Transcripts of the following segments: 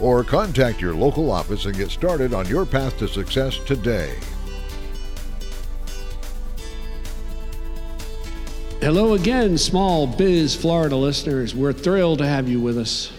or contact your local office and get started on your path to success today. Hello again, Small Biz Florida listeners. We're thrilled to have you with us,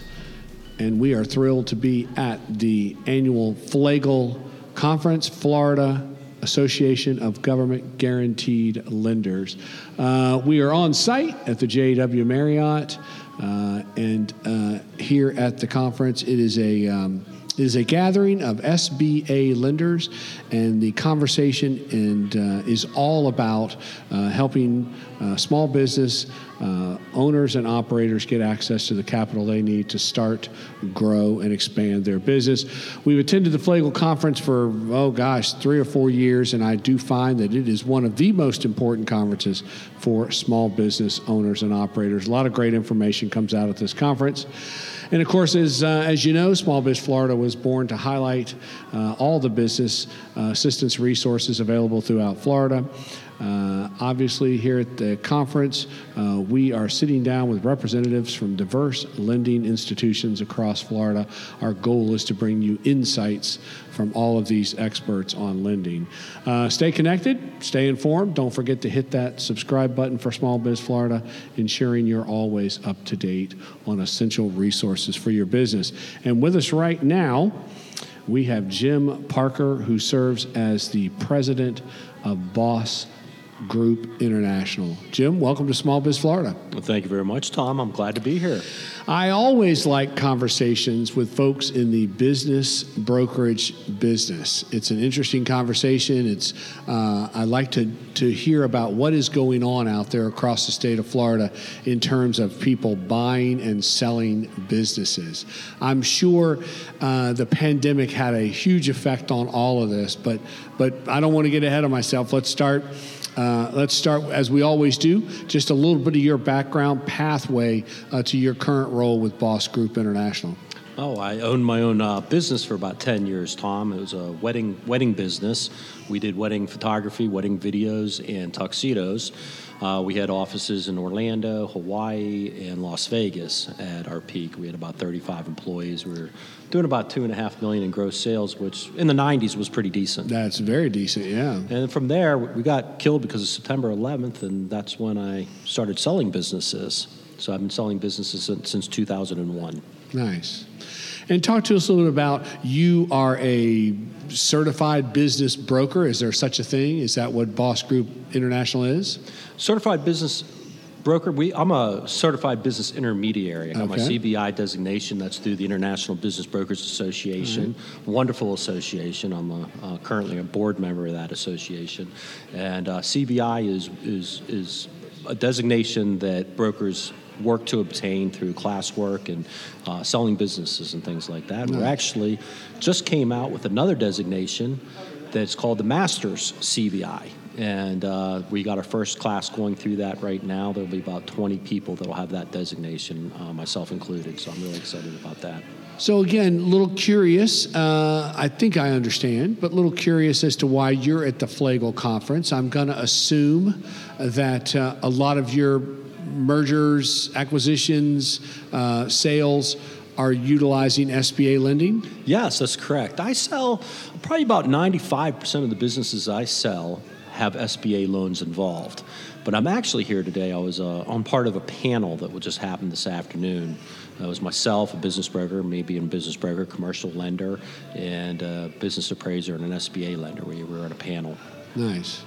and we are thrilled to be at the annual FLAGGL Conference, Florida Association of Government Guaranteed Lenders. Uh, we are on site at the JW Marriott. Uh, and uh, here at the conference, it is a um, it is a gathering of SBA lenders, and the conversation and uh, is all about uh, helping uh, small business uh, owners and operators get access to the capital they need to start, grow, and expand their business. We've attended the FLAGGL Conference for, oh gosh, three or four years, and I do find that it is one of the most important conferences for small business owners and operators. A lot of great information comes out at this conference. And of course, as, uh, as you know, Small Biz Florida was born to highlight uh, all the business uh, assistance resources available throughout Florida. Uh, obviously, here at the conference, uh, we are sitting down with representatives from diverse lending institutions across Florida. Our goal is to bring you insights from all of these experts on lending. Uh, stay connected, stay informed. Don't forget to hit that subscribe button for Small Biz Florida, ensuring you're always up to date on essential resources for your business. And with us right now, we have Jim Parker, who serves as the president of Boss Group International. Jim, welcome to Small Biz Florida. Well, thank you very much, Tom. I'm glad to be here. I always like conversations with folks in the business brokerage business. It's an interesting conversation. It's uh, I like to to hear about what is going on out there across the state of Florida in terms of people buying and selling businesses. I'm sure uh, the pandemic had a huge effect on all of this, but but I don't want to get ahead of myself. Let's start uh, let's start, as we always do, just a little bit of your background pathway uh, to your current role with Boss Group International. Oh, I owned my own uh, business for about 10 years, Tom. It was a wedding wedding business. We did wedding photography, wedding videos, and tuxedos. Uh, we had offices in Orlando, Hawaii, and Las Vegas at our peak. We had about 35 employees. We were doing about two and a half million in gross sales, which in the 90s was pretty decent. That's very decent, yeah. And from there, we got killed because of September 11th, and that's when I started selling businesses. So I've been selling businesses since, since 2001. Nice. And talk to us a little bit about you are a certified business broker. Is there such a thing? Is that what Boss Group International is? Certified business broker. We I'm a certified business intermediary. I got Okay. my CBI designation. That's through the International Business Brokers Association. Wonderful association. I'm a, uh, currently a board member of that association, and uh, CBI is is is a designation that brokers work to obtain through classwork and uh, selling businesses and things like that. We're actually just came out with another designation that's called the Masters CBI. And uh, we got our first class going through that right now. There'll be about 20 people that'll have that designation, uh, myself included. So I'm really excited about that. So again, a little curious. Uh, I think I understand, but a little curious as to why you're at the FLAGGL conference. I'm going to assume that uh, a lot of your mergers, acquisitions, uh, sales are utilizing SBA lending. Yes, that's correct. I sell probably about 95% of the businesses I sell have SBA loans involved. But I'm actually here today. I was uh, on part of a panel that will just happen this afternoon. It was myself, a business broker, maybe a business broker, commercial lender, and a business appraiser and an SBA lender. We were at a panel. Nice.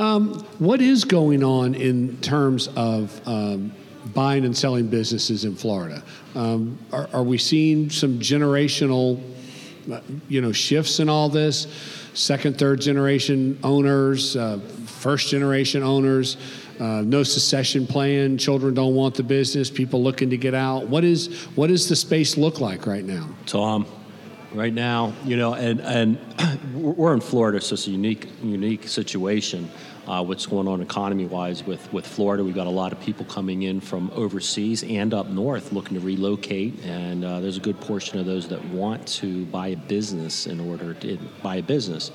Um, what is going on in terms of um, buying and selling businesses in Florida? Um, are, are we seeing some generational, uh, you know, shifts in all this? Second, third generation owners, uh, first generation owners, uh, no secession plan. Children don't want the business. People looking to get out. What is what does the space look like right now? Tom, right now, you know, and and we're in Florida, so it's a unique unique situation. Uh, what's going on economy-wise with, with Florida. We've got a lot of people coming in from overseas and up north looking to relocate, and uh, there's a good portion of those that want to buy a business in order to buy a business.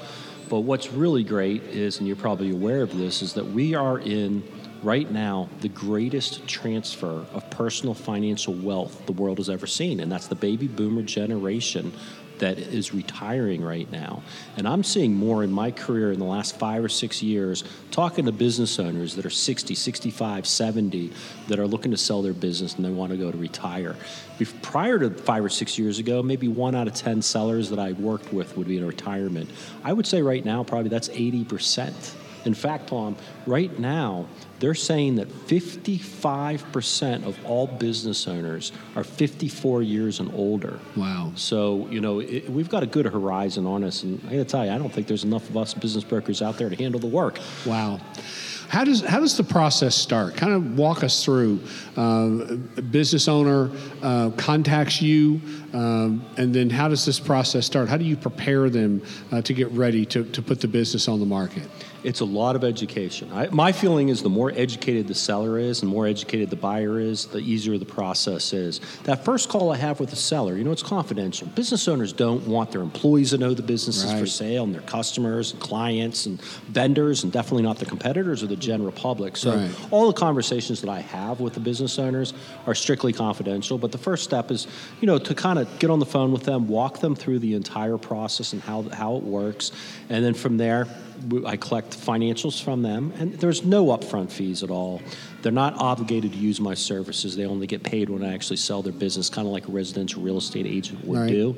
But what's really great is, and you're probably aware of this, is that we are in right now the greatest transfer of personal financial wealth the world has ever seen, and that's the baby boomer generation that is retiring right now. And I'm seeing more in my career in the last five or six years talking to business owners that are 60, 65, 70 that are looking to sell their business and they want to go to retire. Prior to five or six years ago, maybe one out of 10 sellers that I worked with would be in retirement. I would say right now, probably that's 80%. In fact, Tom, right now, they're saying that 55% of all business owners are 54 years and older. Wow. So, you know, it, we've got a good horizon on us. And I got to tell you, I don't think there's enough of us business brokers out there to handle the work. Wow. How does how does the process start? Kind of walk us through. Uh, a business owner uh, contacts you, um, and then how does this process start? How do you prepare them uh, to get ready to, to put the business on the market? It's a lot of education. I, my feeling is the more educated the seller is and more educated the buyer is, the easier the process is. That first call I have with the seller, you know, it's confidential. Business owners don't want their employees to know the business right. is for sale and their customers and clients and vendors and definitely not the competitors or the general public. So right. all the conversations that I have with the business owners are strictly confidential. But the first step is, you know, to kind of get on the phone with them, walk them through the entire process and how, how it works. And then from there, I collect financials from them, and there's no upfront fees at all. They're not obligated to use my services. They only get paid when I actually sell their business, kind of like a residential real estate agent would right. do.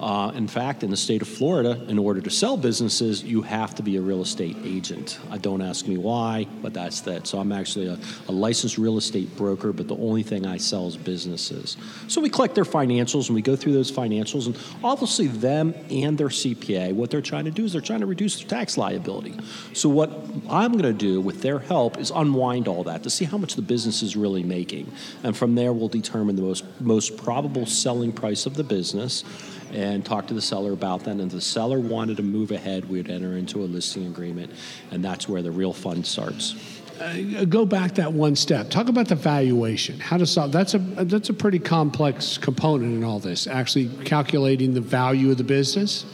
Uh, in fact, in the state of Florida, in order to sell businesses, you have to be a real estate agent. I don't ask me why, but that's that. So I'm actually a, a licensed real estate broker, but the only thing I sell is businesses. So we collect their financials and we go through those financials, and obviously them and their CPA, what they're trying to do is they're trying to reduce their tax liability. So what I'm going to do with their help is unwind all that to see how much the business is really making, and from there we'll determine the most most probable selling price of the business and talk to the seller about that. And if the seller wanted to move ahead, we'd enter into a listing agreement, and that's where the real fun starts. Uh, go back that one step. Talk about the valuation. How to solve that's a that's a pretty complex component in all this. Actually, calculating the value of the business.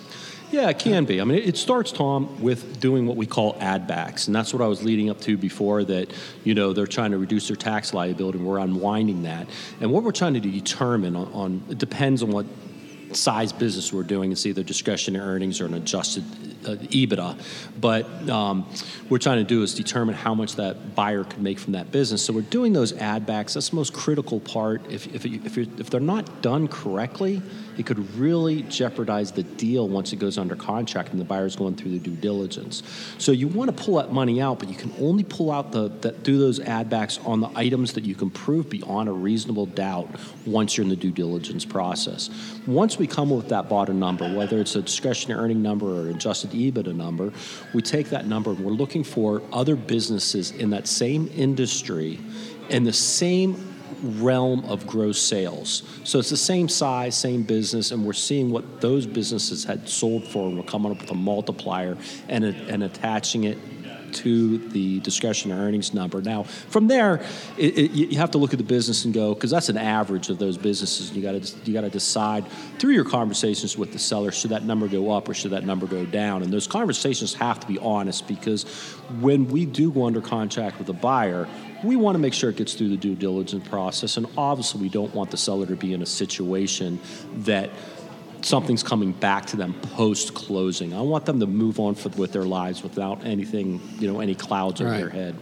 Yeah, it can be. I mean, it starts, Tom, with doing what we call add backs. And that's what I was leading up to before that, you know, they're trying to reduce their tax liability and we're unwinding that. And what we're trying to determine on, on it depends on what size business we're doing. It's either discretionary earnings or an adjusted EBITDA. But um, we're trying to do is determine how much that buyer could make from that business. So we're doing those add backs. That's the most critical part. If, if, if, if they're not done correctly, it could really jeopardize the deal once it goes under contract and the buyer's going through the due diligence. So you want to pull that money out, but you can only pull out the do those add backs on the items that you can prove beyond a reasonable doubt once you're in the due diligence process. Once we come with that bottom number, whether it's a discretionary earning number or adjusted EBITDA number, we take that number and we're looking for other businesses in that same industry in the same realm of gross sales. So it's the same size, same business, and we're seeing what those businesses had sold for, and we're coming up with a multiplier and, and attaching it to the discretionary earnings number. Now, from there, it, it, you have to look at the business and go because that's an average of those businesses. You got to you got to decide through your conversations with the seller should that number go up or should that number go down. And those conversations have to be honest because when we do go under contract with a buyer, we want to make sure it gets through the due diligence process. And obviously, we don't want the seller to be in a situation that something's coming back to them post closing. I want them to move on for, with their lives without anything, you know, any clouds over their head.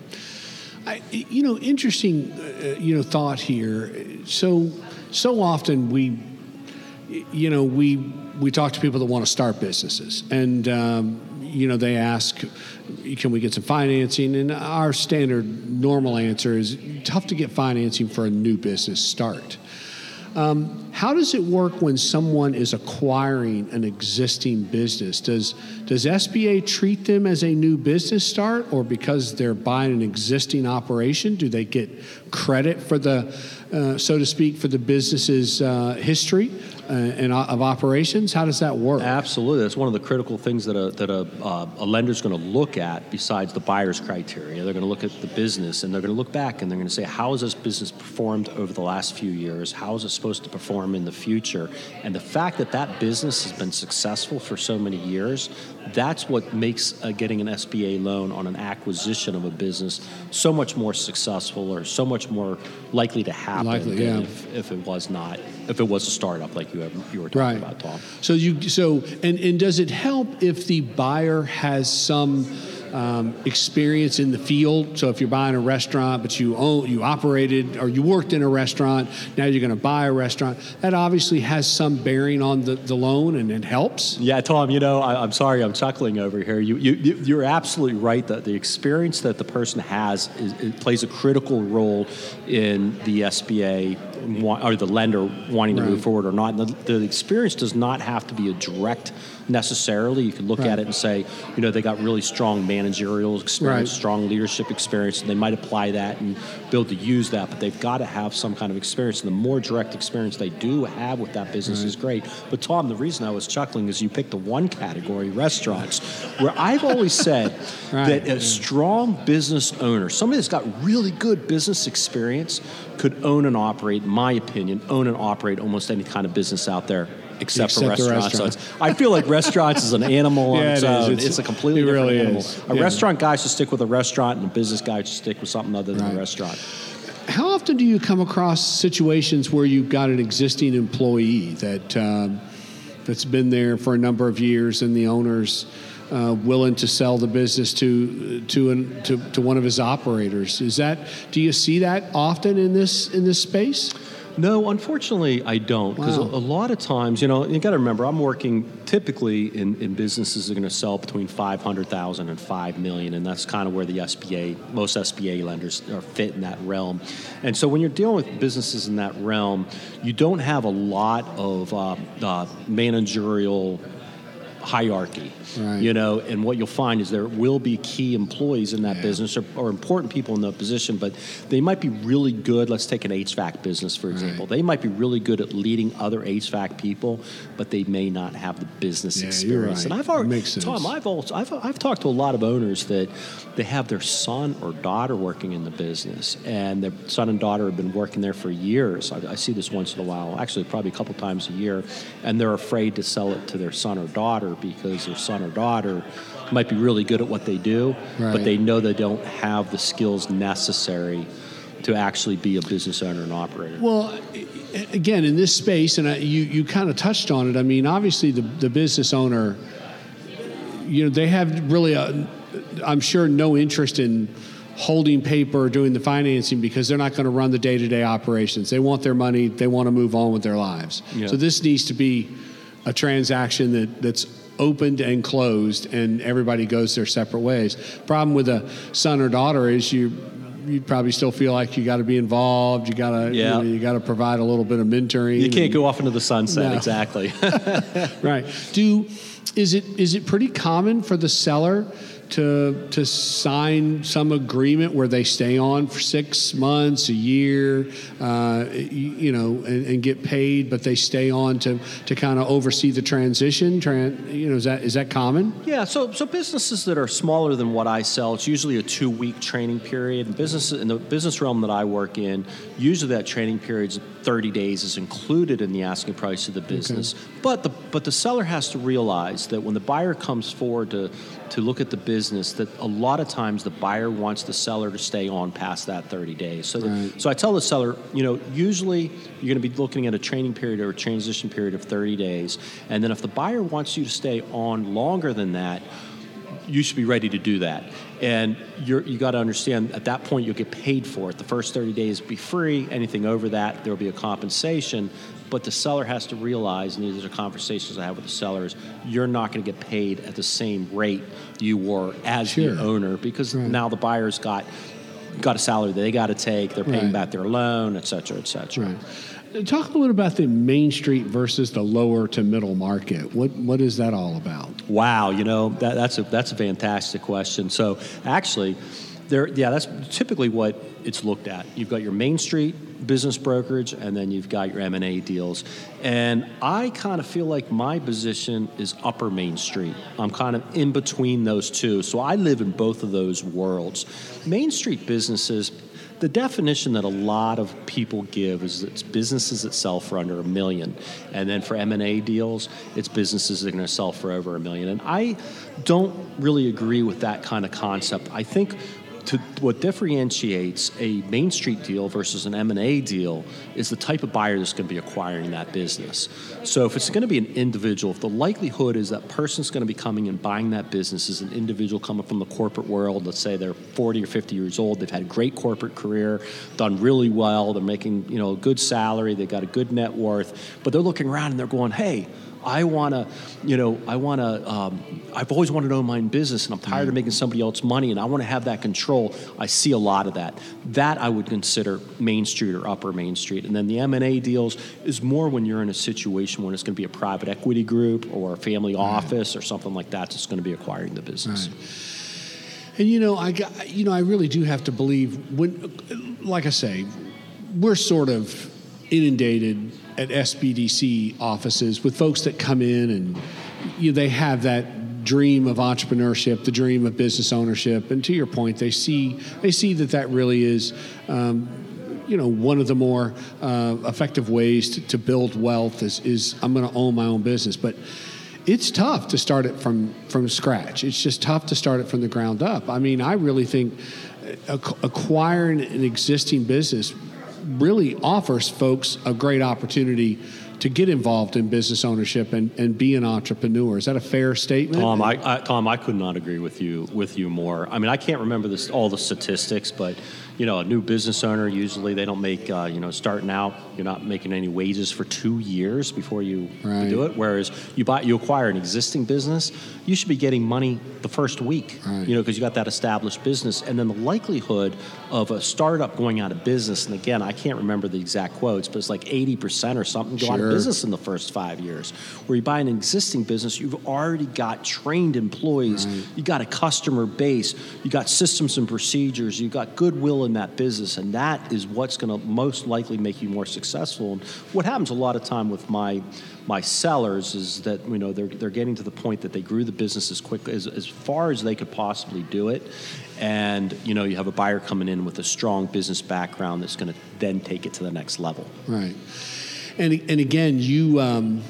I, you know, interesting, uh, you know, thought here. So, so often we, you know, we we talk to people that want to start businesses, and um, you know, they ask, can we get some financing? And our standard normal answer is tough to get financing for a new business start. Um, how does it work when someone is acquiring an existing business? Does does SBA treat them as a new business start, or because they're buying an existing operation, do they get credit for the, uh, so to speak, for the business's uh, history? Uh, and, uh, of operations? How does that work? Absolutely, that's one of the critical things that a that a, uh, a lender's going to look at besides the buyer's criteria. They're going to look at the business and they're going to look back and they're going to say, how has this business performed over the last few years? How is it supposed to perform in the future? And the fact that that business has been successful for so many years, that's what makes uh, getting an SBA loan on an acquisition of a business so much more successful or so much more likely to happen Likely, than yeah. if, if it was not if it was a startup like you have, you were talking Right. about, Tom. So you so and and does it help if the buyer has some um, experience in the field? So if you're buying a restaurant, but you own you operated or you worked in a restaurant, now you're going to buy a restaurant. That obviously has some bearing on the, the loan, and it helps. Yeah, Tom, you know, I, I'm sorry I'm chuckling over here. You, you, you- you're absolutely right that the experience that the person has is, it plays a critical role in the SBA wa- or the lender wanting to Right. move forward or not. The, the experience does not have to be a direct necessarily. You can look Right. at it and say, you know, they got really strong managerial experience, Right. strong leadership experience, and they might apply that and be able to use that, but they've got to have some kind of experience. And the more direct experience they do have with that business is great. But Tom, the reason I was chuckling is you picked the one category, restaurants, where I've always said Right. that a strong business owner, somebody that's got really good business experience, could own and operate, in my opinion, own and operate almost any kind of business out there. Except, for Except the restaurants. So restaurant. it's, I feel like restaurants is an animal on Yeah, its it own. It's- It's, a completely it different really animal. is. A Yeah. restaurant guy should stick with a restaurant, and a business guy should stick with something other than Right. a restaurant. How often do you come across situations where you've got an existing employee that um, that's been there for a number of years and the owner's uh, willing to sell the business to to, an, to to one of his operators? Is that do you see that often in this in this space? No, unfortunately, I don't. Because Wow. a, a lot of times, you know, you got to remember, I'm working typically in, in businesses that are going to sell between 500,000 and 5 million, and that's kind of where the SBA, most SBA lenders are fit in that realm. And so when you're dealing with businesses in that realm, you don't have a lot of uh, uh, managerial hierarchy. Right. You know, and what you'll find is there will be key employees in that Yeah. business or, or important people in that position, but they might be really good. Let's take an HVAC business, for example. They might be really good at leading other HVAC people, but they may not have the business Yeah, experience. right. And I've already, Makes sense. Tom, I've, also, I've, I've talked to a lot of owners that they have their son or daughter working in the business, and their son and daughter have been working there for years. I, I see this once in a while, actually, probably a couple times a year, and they're afraid to sell it to their son or daughter because their son or daughter might be really good at what they do, Right. but they know they don't have the skills necessary to actually be a business owner and operator. Well, again, in this space, and I, you you kind of touched on it. I mean, obviously, the the business owner, you know, they have really, i I'm sure, no interest in holding paper or doing the financing because they're not going to run the day to day operations. They want their money. They want to move on with their lives. Yeah. So this needs to be a transaction that that's opened and closed, and everybody goes their separate ways. Problem with a son or daughter is you. You probably still feel like you got to be involved. You got to, Yeah. you, know, you got to provide a little bit of mentoring. you can't go off into the sunset, No. exactly. right. Do is it is it pretty common for the seller to to sign some agreement where they stay on for six months, a year, uh, you, know, and, and get paid, but they stay on to to kind of oversee the transition? Tran, you know, is that is that common? Yeah, so so businesses that are smaller than what I sell, it's usually a two week training period. And business in the business realm that I work in, usually that training period's 30 days is included in the asking price of the business. But the but the seller has to realize that when the buyer comes forward to to look at the business, that a lot of times the buyer wants the seller to stay on past that 30 days. So, Right. so I tell the seller, you know, usually you're going to be looking at a training period or a transition period of 30 days, and then if the buyer wants you to stay on longer than that, you should be ready to do that. And you're, you got to understand at that point you'll get paid for it. The first 30 days be free. Anything over that, there will be a compensation. But the seller has to realize, and these are conversations I have with the sellers, you're not going to get paid at the same rate you were as Sure. the owner because Right. now the buyer's got got a salary that they got to take. They're paying Right. back their loan, et cetera, et cetera. Right. Talk a little about the Main Street versus the lower to middle market. What what is that all about? Wow, you know that, that's a that's a fantastic question. So actually, there, yeah, that's typically what it's looked at. You've got your Main Street, business brokerage, and then you've got your M&A deals. And I kind of feel like my position is upper Main Street. I'm kind of in between those two. So I live in both of those worlds. Main Street businesses, the definition that a lot of people give is it's businesses that sell for under a million and then for m&a deals it's businesses that are going to sell for over a million. And i don't really agree with that kind of concept. I think to, what differentiates a Main Street deal versus an M&A deal is the type of buyer that's going to be acquiring that business. So if it's going to be an individual, if the likelihood is that person's going to be coming and buying that business is an individual coming from the corporate world, let's say they're 40 or 50 years old, they've had a great corporate career, done really well, they're making, you know, a good salary, they've got a good net worth, but they're looking around and they're going, "Hey, I want to, you know, I want to, um, I've always wanted to own my own business and I'm tired mm. of making somebody else money and I want to have that control. I see a lot of that. That I would consider Main Street or upper Main Street. And then the M&A deals is more when you're in a situation when it's going to be a private equity group or a family right. office or something like that that's going to be acquiring the business. Right. And you know, I got, you know, I really do have to believe when, like I say, we're sort of inundated at SBDC offices with folks that come in and you know, they have that dream of entrepreneurship, the dream of business ownership, and to your point, they see they see that that really is. Um, you know, one of the more uh, effective ways to, to build wealth is, is I'm going to own my own business. But it's tough to start it from from scratch. It's just tough to start it from the ground up. I mean, I really think acquiring an existing business really offers folks a great opportunity to get involved in business ownership and, and be an entrepreneur. Is that a fair statement? Tom, I, I, Tom, I could not agree with you with you more. I mean, I can't remember this all the statistics, but you know, a new business owner usually they don't make uh, you know starting out you're not making any wages for two years before you, right. do it. Whereas you buy you acquire an existing business, you should be getting money the first week. Right. You know, because you got that established business, and then the likelihood of a startup going out of business. And again, I can't remember the exact quotes, but it's like 80 percent or something go sure. out of business in the first five years. Where you buy an existing business, you've already got trained employees, right. you got a customer base, you got systems and procedures, you got goodwill in that business, and that is what's going to most likely make you more successful. And what happens a lot of time with my my sellers is that you know they're they're getting to the point that they grew the business as quick as as far as they could possibly do it, and you know you have a buyer coming in with a strong business background that's going to then take it to the next level. Right, and and again you. Um,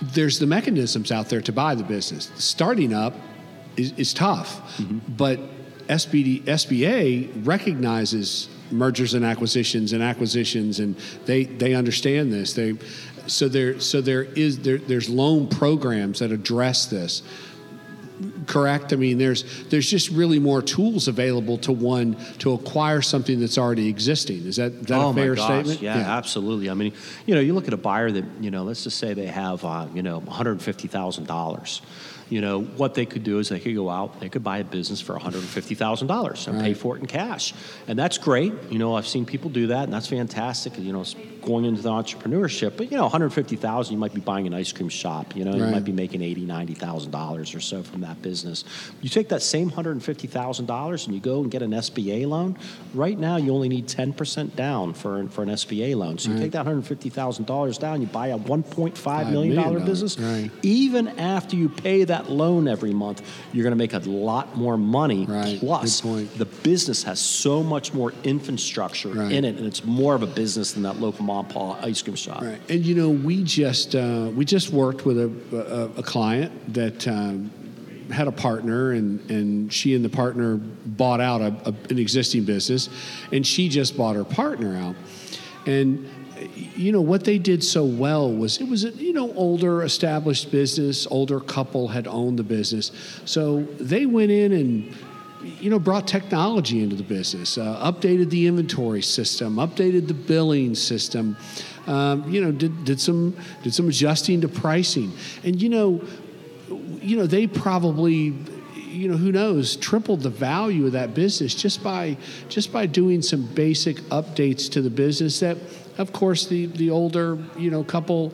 there's the mechanisms out there to buy the business. Starting up is, is tough, mm-hmm. but SBD, SBA recognizes mergers and acquisitions and acquisitions, and they they understand this. They so there so there is there, there's loan programs that address this correct? I mean there's there's just really more tools available to one to acquire something that's already existing. Is that, is that oh a fair gosh, statement? Yeah, yeah, absolutely. I mean you know you look at a buyer that you know let's just say they have uh, you know $150000 you know, what they could do is they could go out, they could buy a business for $150,000 and right. pay for it in cash. And that's great. You know, I've seen people do that, and that's fantastic. You know, going into the entrepreneurship, but, you know, 150000 you might be buying an ice cream shop. You know, right. you might be making $80,000, $90,000 or so from that business. You take that same $150,000 and you go and get an SBA loan. Right now, you only need 10% down for, for an SBA loan. So right. you take that $150,000 down, you buy a $1.5 million, million business. Even after you pay that that loan every month, you're going to make a lot more money. Right. Plus, the business has so much more infrastructure right. in it, and it's more of a business than that local mom and ice cream shop. Right. And you know, we just uh, we just worked with a, a, a client that. Um, had a partner and, and she and the partner bought out a, a, an existing business and she just bought her partner out and you know what they did so well was it was a you know older established business older couple had owned the business. So they went in and you know brought technology into the business uh, updated the inventory system updated the billing system um, you know did, did some did some adjusting to pricing. And you know you know they probably you know who knows tripled the value of that business just by just by doing some basic updates to the business that of course, the, the older, you know, couple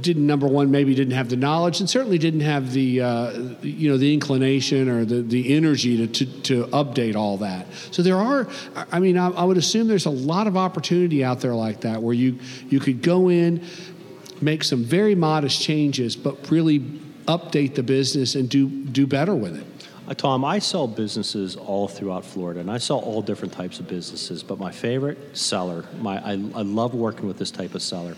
didn't number one maybe didn't have the knowledge and certainly didn't have the uh, you know the inclination or the, the energy to, to, to update all that. So there are i mean I, I would assume there's a lot of opportunity out there like that where you you could go in make some very modest changes but really update the business and do do better with it Uh, Tom, I sell businesses all throughout Florida, and I sell all different types of businesses. But my favorite seller, my I, I love working with this type of seller.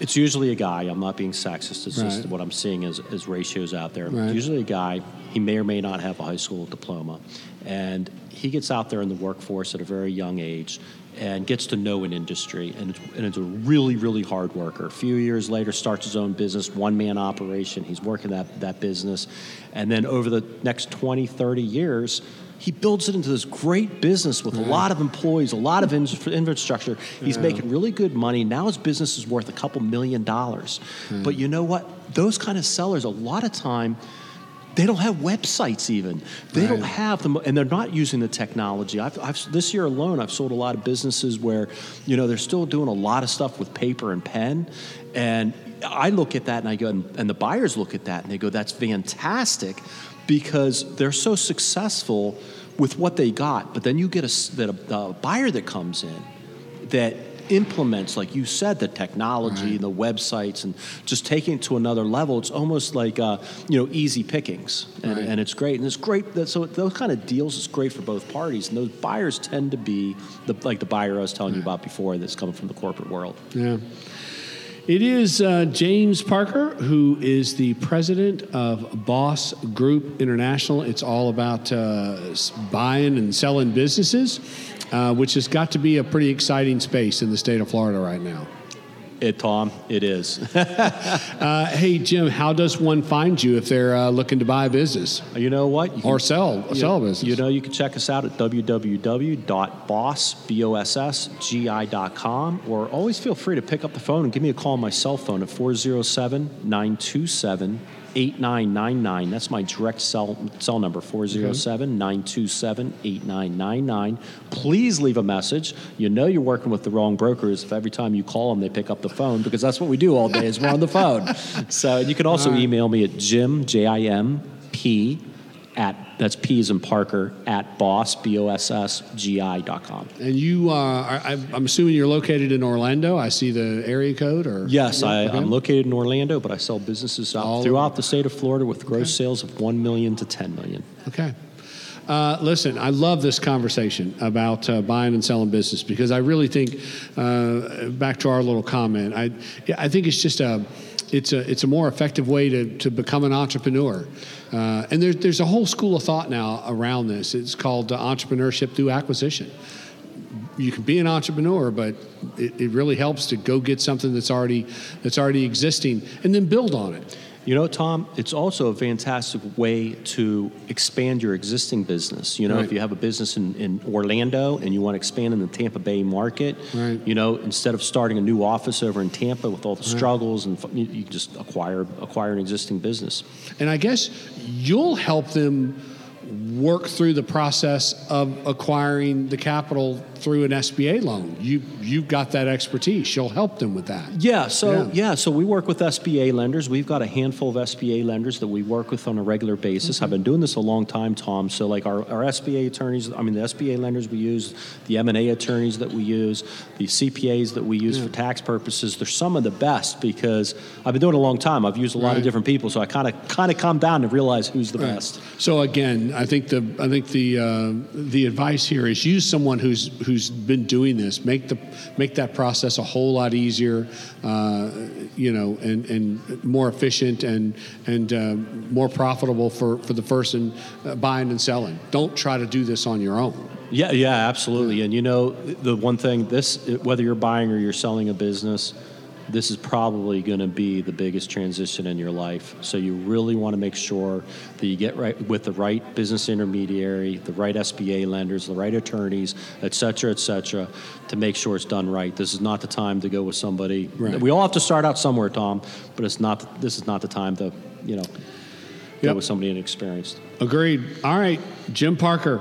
It's usually a guy. I'm not being sexist. It's just what I'm seeing as, as ratios out there. Right. Usually a guy. He may or may not have a high school diploma, and he gets out there in the workforce at a very young age and gets to know an industry and it's, and it's a really really hard worker. A few years later starts his own business one man operation. He's working that, that business. And then over the next 20 30 years he builds it into this great business with a lot of employees a lot of in- infrastructure. He's making really good money. Now his business is worth a couple million dollars. Hmm. But you know what? Those kind of sellers a lot of time they don't have websites even. They don't have them, and they're not using the technology. I've, I've, this year alone, I've sold a lot of businesses where, you know, they're still doing a lot of stuff with paper and pen, and I look at that and I go, and, and the buyers look at that and they go, that's fantastic, because they're so successful with what they got. But then you get a, that a, a buyer that comes in that implements, like you said, the technology and the websites and just taking it to another level. It's almost like uh, you know easy pickings, and, Right. and it's great. And it's great. That, so those kind of deals is great for both parties. And those buyers tend to be the, like the buyer I was telling you about before, that's coming from the corporate world. Yeah. It is uh, James Parker, who is the president of Boss Group International. It's all about uh, buying and selling businesses, uh, which has got to be a pretty exciting space in the state of Florida right now. It, Tom, it is. Uh, hey, Jim, how does one find you if they're uh, looking to buy a business you know what? You can- or sell you- sell a business? You know, you can check us out at www.bossgi.com or always feel free to pick up the phone and give me a call on my cell phone at 407 927 8999. That's my direct cell, cell number, 407 927 8999. Please leave a message. You know you're working with the wrong brokers if every time you call them they pick up the phone because that's what we do all day is we're on the phone. So you can also uh. email me at jim, J I M P, at that's P and Parker at boss b o s s g i dot com. and you uh, are, I'm assuming you're located in Orlando. I see the area code, or Yes, I, I'm located in Orlando, but I sell businesses All throughout the state of Florida with gross sales of one million to ten million. Okay. Uh, listen, I love this conversation about uh, buying and selling business because I really think, uh, back to our little comment, I, I think it's just a, it's a, it's a more effective way to, to become an entrepreneur. Uh, and there's, there's a whole school of thought now around this. It's called uh, entrepreneurship through acquisition. You can be an entrepreneur, but it, it really helps to go get something that's already, that's already existing and then build on it. You know, Tom, it's also a fantastic way to expand your existing business. You know, Right. if you have a business in, in Orlando and you want to expand in the Tampa Bay market, Right. you know, instead of starting a new office over in Tampa with all the struggles, and you, you just acquire acquire an existing business. And I guess you'll help them work through the process of acquiring the capital through an SBA loan. You you've got that expertise. You'll help them with that. Yeah, so Yeah. yeah. so we work with SBA lenders. We've got a handful of SBA lenders that we work with on a regular basis. I've mm-hmm. been doing this a long time, Tom. So like our, our SBA attorneys, I mean the SBA lenders we use, the M&A attorneys that we use, the CPAs that we use for tax purposes, they're some of the best because I've been doing it a long time. I've used a lot Right. of different people, so I kind of kind of calm down and realize who's the best. So again, I think the I think the uh, the advice here is use someone who's who's been doing this. Make the make that process a whole lot easier, uh, you know, and, and more efficient and and uh, more profitable for for the person uh, buying and selling. Don't try to do this on your own. Yeah, yeah, absolutely. And you know, the one thing this whether you're buying or you're selling a business, this is probably going to be the biggest transition in your life. So you really want to make sure that you get right with the right business intermediary, the right SBA lenders, the right attorneys, et cetera, et cetera, to make sure it's done right. This is not the time to go with somebody. Right. We all have to start out somewhere, Tom, but it's not. This is not the time to, you know, go Yep. with somebody inexperienced. Agreed. All right, Jim Parker,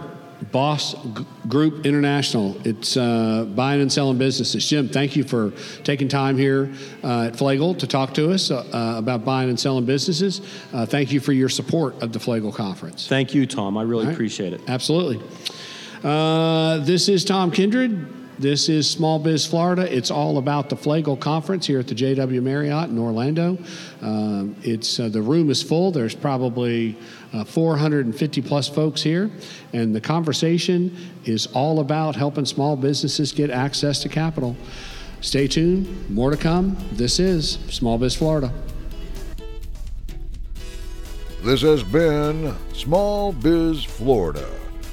Boss G- Group International. It's uh, buying and selling businesses. Jim, thank you for taking time here uh, at FLAGGL to talk to us uh, about buying and selling businesses. Uh, thank you for your support of the FLAGGL Conference. Thank you, Tom. I really All right. appreciate it. Absolutely. Uh, this is Tom Kindred. This is Small Biz Florida. It's all about the FLAGGL Conference here at the JW Marriott in Orlando. Um, it's uh, the room is full. There's probably uh, 450 plus folks here, and the conversation is all about helping small businesses get access to capital. Stay tuned. More to come. This is Small Biz Florida. This has been Small Biz Florida,